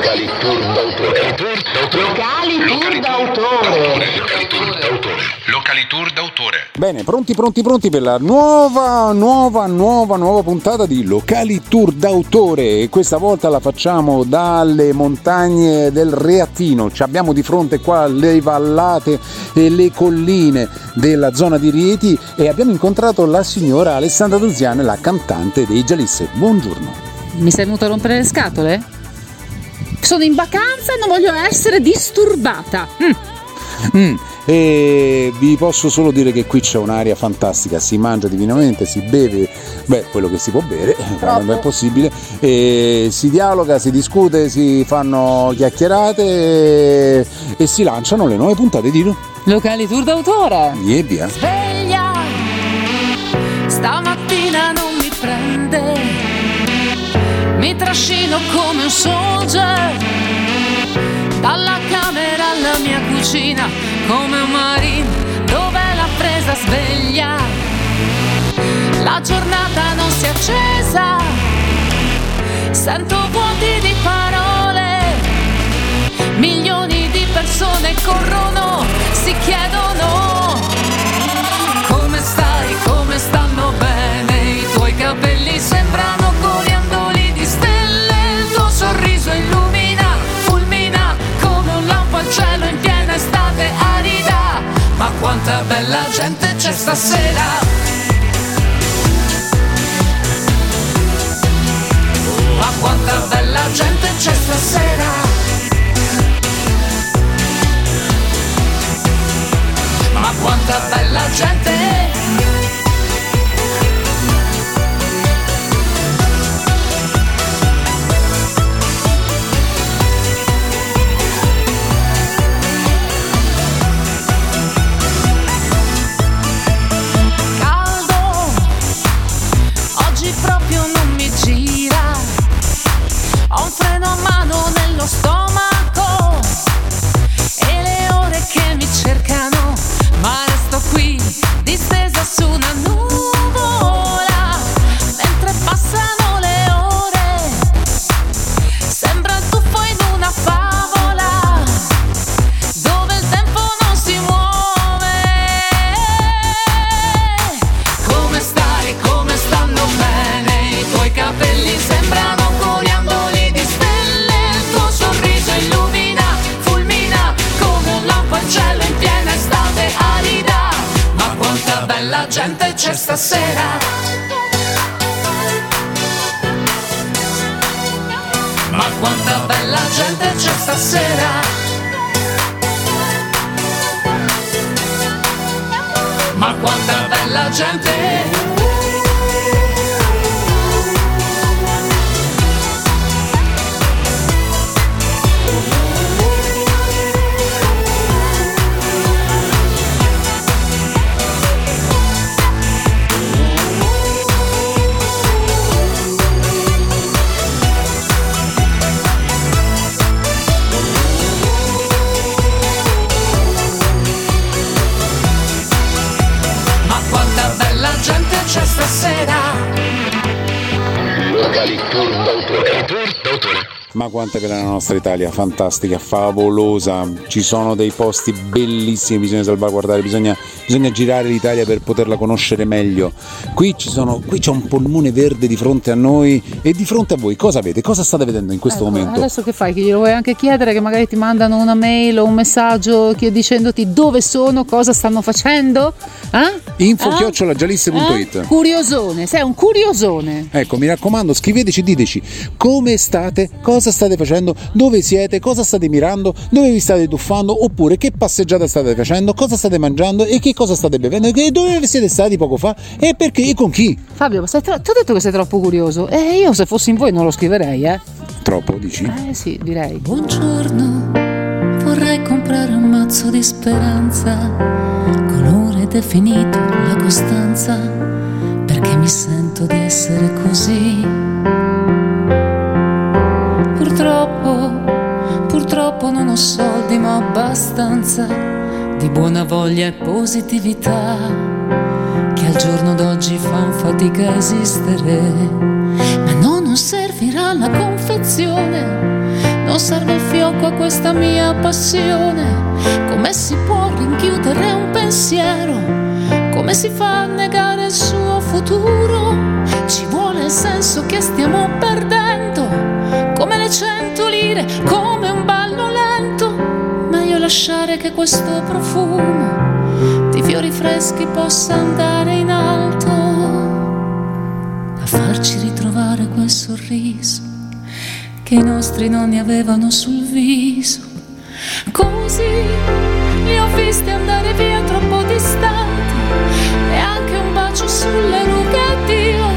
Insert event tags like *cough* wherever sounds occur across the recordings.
Locali tour d'autore. Locali tour d'autore. Locali tour d'autore. Locali tour d'autore. Bene, pronti, pronti, pronti per la nuova, nuova, nuova, nuova puntata di Locali Tour d'autore e questa volta la facciamo dalle montagne del Reattino. Ci abbiamo di fronte qua le vallate e le colline della zona di Rieti e abbiamo incontrato la signora Alessandra Duziane, la cantante dei Gialisse. Buongiorno. Mi sei venuto a rompere le scatole? Sono in vacanza e non voglio essere disturbata. Mm. Mm, E vi posso solo dire che qui c'è un'aria fantastica, si mangia divinamente, si beve, beh, quello che si può bere, *laughs* quando è possibile, e si dialoga, si discute, si fanno chiacchierate e, e si lanciano le nuove puntate di Locali tour d'autore. E via. sveglia stamattina non mi prende mi trascino come un soldier. Dalla camera alla mia cucina come un marine dove l'ha presa sveglia. La giornata non si è accesa. Sento vuoti di parole. Milioni di persone corrono si chiedono quanta bella gente c'è stasera. Ma quanta bella gente c'è stasera qui distesa su una stasera! Ma quanta bella gente c'è stasera! Ma quanta bella gente! Ma quanta che è la nostra Italia, fantastica, favolosa, ci sono dei posti bellissimi, bisogna salvaguardare, bisogna, bisogna girare l'Italia per poterla conoscere meglio. Qui, ci sono, qui c'è un polmone verde di fronte a noi e di fronte a voi cosa avete? Cosa state vedendo in questo Ecco, momento? Adesso che fai? Che glielo vuoi anche chiedere che magari ti mandano una mail o un messaggio dicendoti dove sono, cosa stanno facendo? Eh? Info Eh? chiocciolagialisse.it. Eh? Curiosone, sei un curiosone. Ecco, mi raccomando, scriveteci, diteci come state, cosa state facendo, dove siete, cosa state mirando, dove vi state tuffando, oppure che passeggiata state facendo, cosa state mangiando e che cosa state bevendo, e dove siete stati poco fa e perché e con chi. Fabio, ma sei tro- ti ho detto che sei troppo curioso. E io se fossi in voi non lo scriverei, eh? Troppo, dici? Eh sì, direi. Buongiorno, vorrei comprare un mazzo di speranza, colore definito, la costanza, perché mi sento di essere così. Purtroppo, purtroppo non ho soldi, ma abbastanza di buona voglia e positività che al giorno d'oggi fan fatica a esistere. Ma no, non servirà la confezione, non serve il fiocco a questa mia passione? Come si può rinchiudere un pensiero? Come si fa a negare il suo futuro? Ci vuole il senso che stiamo perdendo, come le cento lire, come un ballo lento. Meglio lasciare che questo profumo di fiori freschi possa andare in alto a farci ritrovare quel sorriso che i nostri nonni avevano sul viso. Così li ho visti andare via troppo distanti e anche un bacio sulle rughe addio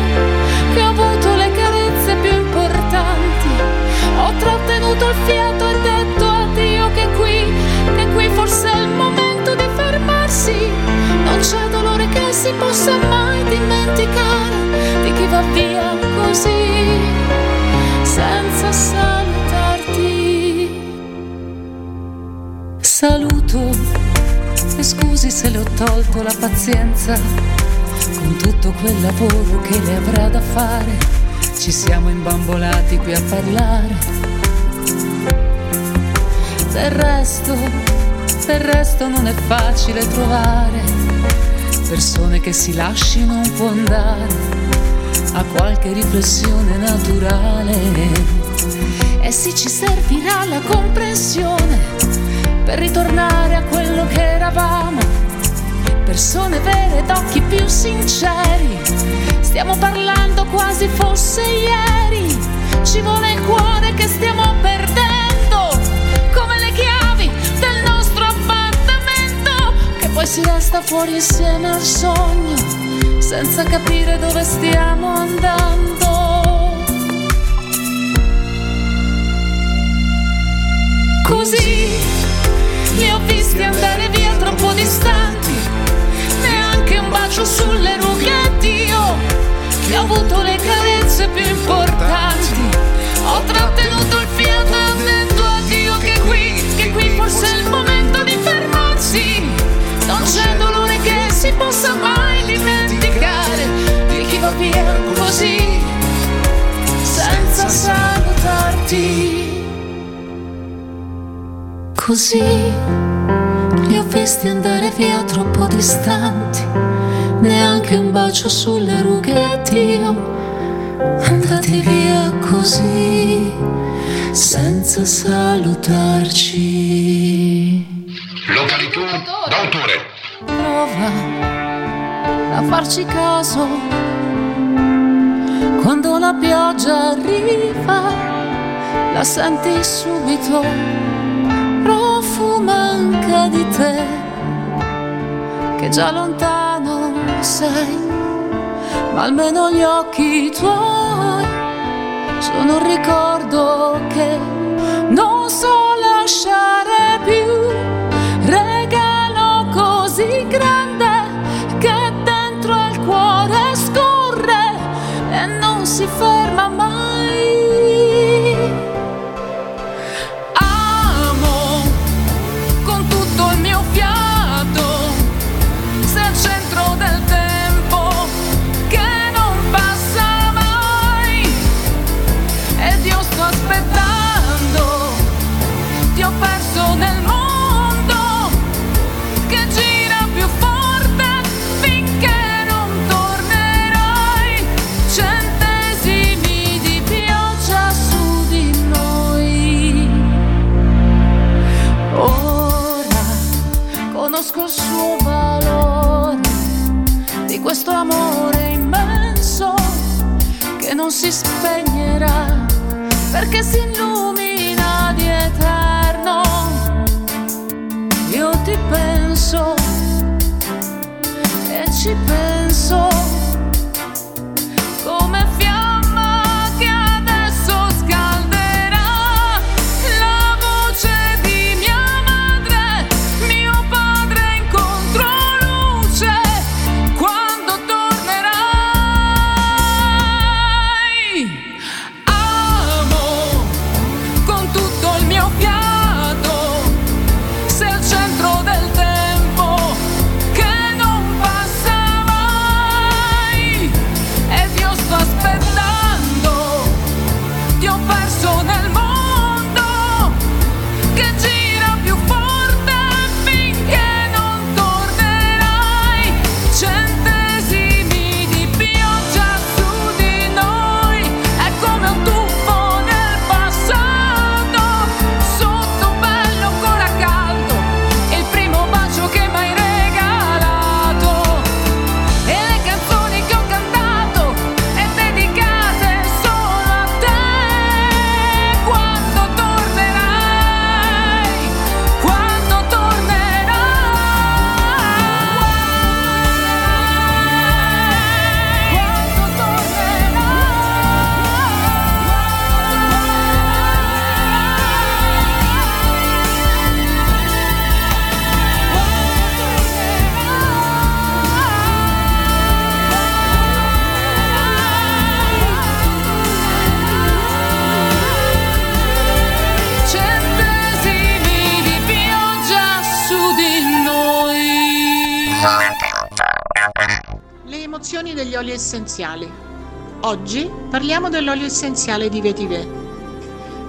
si possa mai dimenticare di chi va via così senza salutarti. Saluto e scusi se le ho tolto la pazienza con tutto quel lavoro che le avrà da fare. Ci siamo imbambolati qui a parlare. Del resto, del resto non è facile trovare persone che si lasciano un po' andare a qualche riflessione naturale. E sì ci servirà la comprensione per ritornare a quello che eravamo. Persone vere d'occhi più sinceri. Stiamo parlando quasi fosse ieri. Ci vuole il cuore che stiamo perdendo. Poi si resta fuori insieme al sogno senza capire dove stiamo andando. Così li ho visti andare via troppo distanti, neanche un bacio sulle rughe Dio, che ho avuto le carezze più importanti, salutarti. Così li ho visti andare via troppo distanti, neanche un bacio sulle rughe Dio, andati via così senza salutarci. Località d'autore. prova a farci caso quando la pioggia arriva la senti subito. Profuma anche di te che già lontano sei ma almeno gli occhi tuoi sono un ricordo che non so lasciare più si spegnerà perché si illumina di eterno. Io ti penso e ci penso essenziali. Oggi parliamo dell'olio essenziale di vetiver.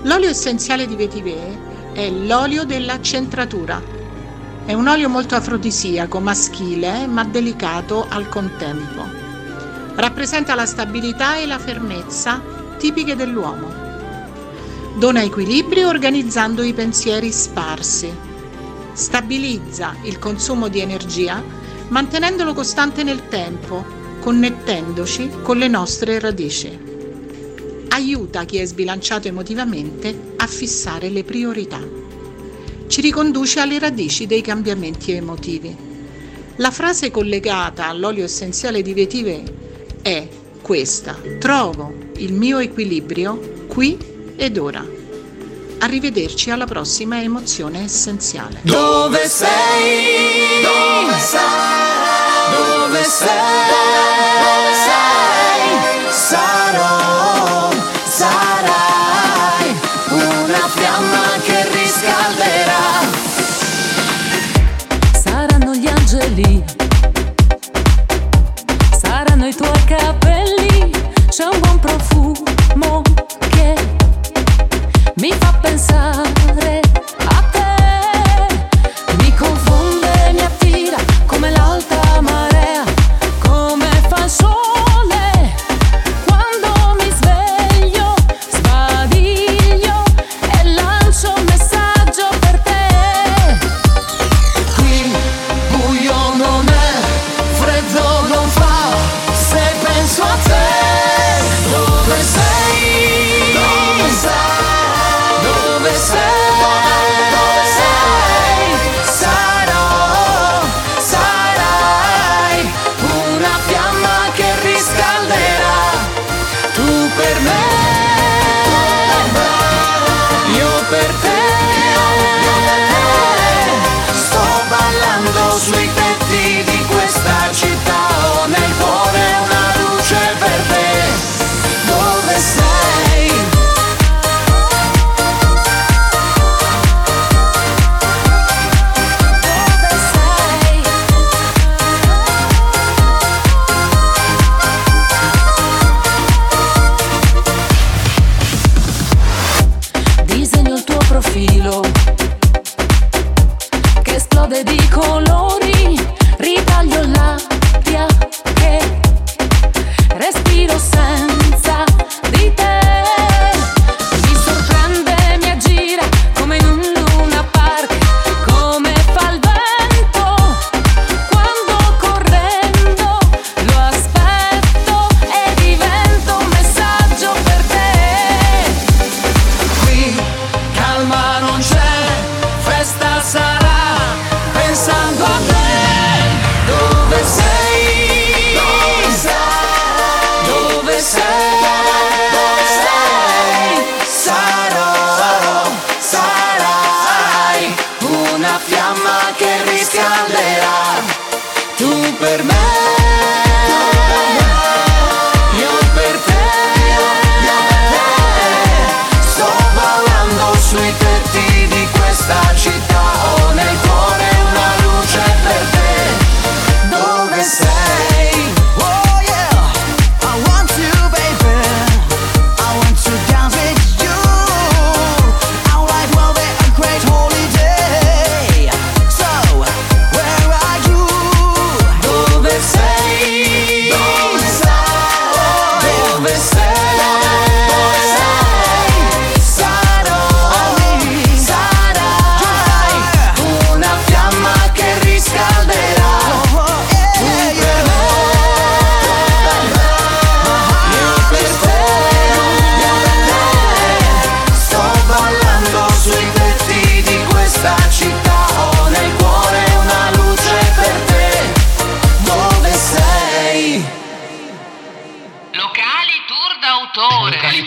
L'olio essenziale di vetiver è l'olio della centratura. È un olio molto afrodisiaco, maschile, ma delicato al contempo. Rappresenta la stabilità e la fermezza tipiche dell'uomo. Dona equilibrio organizzando i pensieri sparsi. Stabilizza il consumo di energia mantenendolo costante nel tempo, connettendoci con le nostre radici. Aiuta chi è sbilanciato emotivamente a fissare le priorità. Ci riconduce alle radici dei cambiamenti emotivi. La frase collegata all'olio essenziale di vetiver è questa. Trovo il mio equilibrio qui ed ora. Arrivederci alla prossima emozione essenziale. Dove sei? Dove sei? Dove sei? Dove sei? Sarò, sarai una fiamma che riscalderà. Saranno gli angeli, saranno i tuoi capelli, c'è un buon profumo che mi fa pensare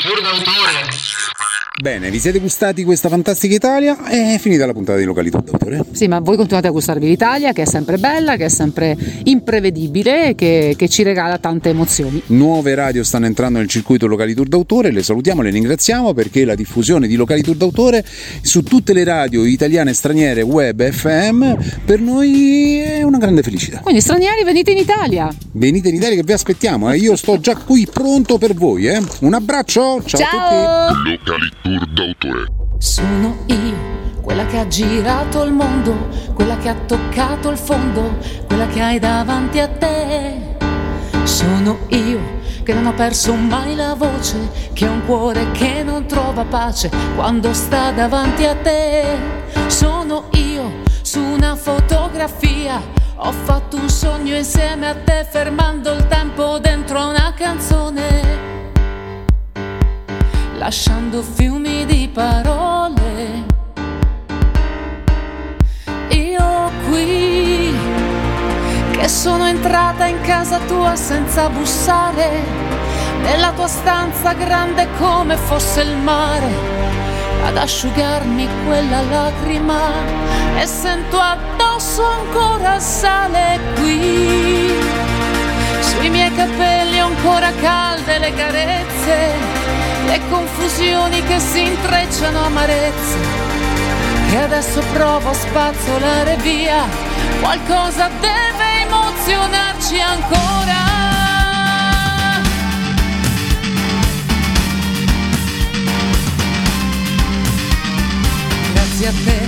Locali tour Bene, vi siete gustati questa fantastica Italia? È finita la puntata di Località d'autore. Sì, ma voi continuate a gustarvi l'Italia, che è sempre bella, che è sempre imprevedibile, che, che ci regala tante emozioni. Nuove radio stanno entrando nel circuito Locali Tour d'autore, le salutiamo, le ringraziamo perché la diffusione di Locali Tour d'autore su tutte le radio italiane, straniere, web, FM, per noi è una grande felicità. Quindi stranieri venite in Italia. Venite in Italia che vi aspettiamo, eh? io sto già qui pronto per voi. Eh? Un abbraccio, ciao, a tutti! Ciao! Tour d'autore. Sono io, quella che ha girato il mondo, quella che ha toccato il fondo, quella che hai davanti a te. Sono io, che non ho perso mai la voce, che ho un cuore che non trova pace quando sta davanti a te. Sono io, su una fotografia, ho fatto un sogno insieme a te, fermando il tempo lasciando fiumi di parole. Io qui, che sono entrata in casa tua senza bussare, nella tua stanza grande come fosse il mare, ad asciugarmi quella lacrima e sento addosso ancora sale qui. Sui miei capelli ancora calde le carezze le confusioni che si intrecciano amarezze che adesso provo a spazzolare via qualcosa deve emozionarci ancora. Grazie a te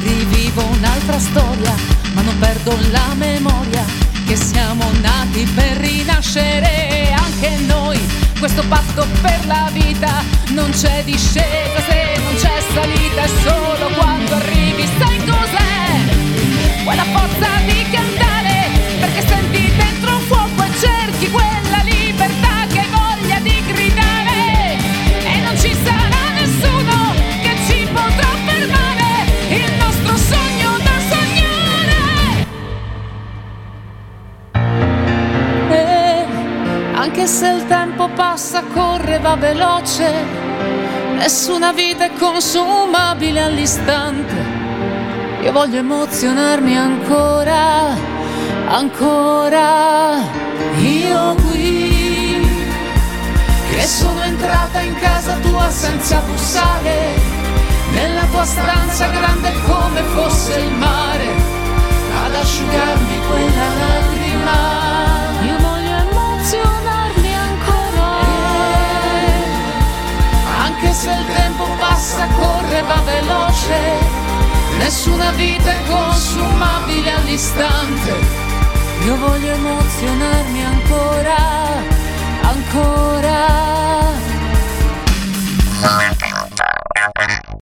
rivivo un'altra storia ma non perdo la memoria che siamo nati per rinascere anche noi questo patto per la vita. Non c'è discesa se non c'è salita è solo quando arrivi nessuna vita è consumabile all'istante. Io voglio emozionarmi ancora, ancora. Io qui, che sono entrata in casa tua senza bussare, nella tua stanza grande come fosse il mare, ad asciugarmi quella lacrima. Se il tempo passa, corre, va veloce, nessuna vita è consumabile all'istante. Io voglio emozionarmi ancora, ancora.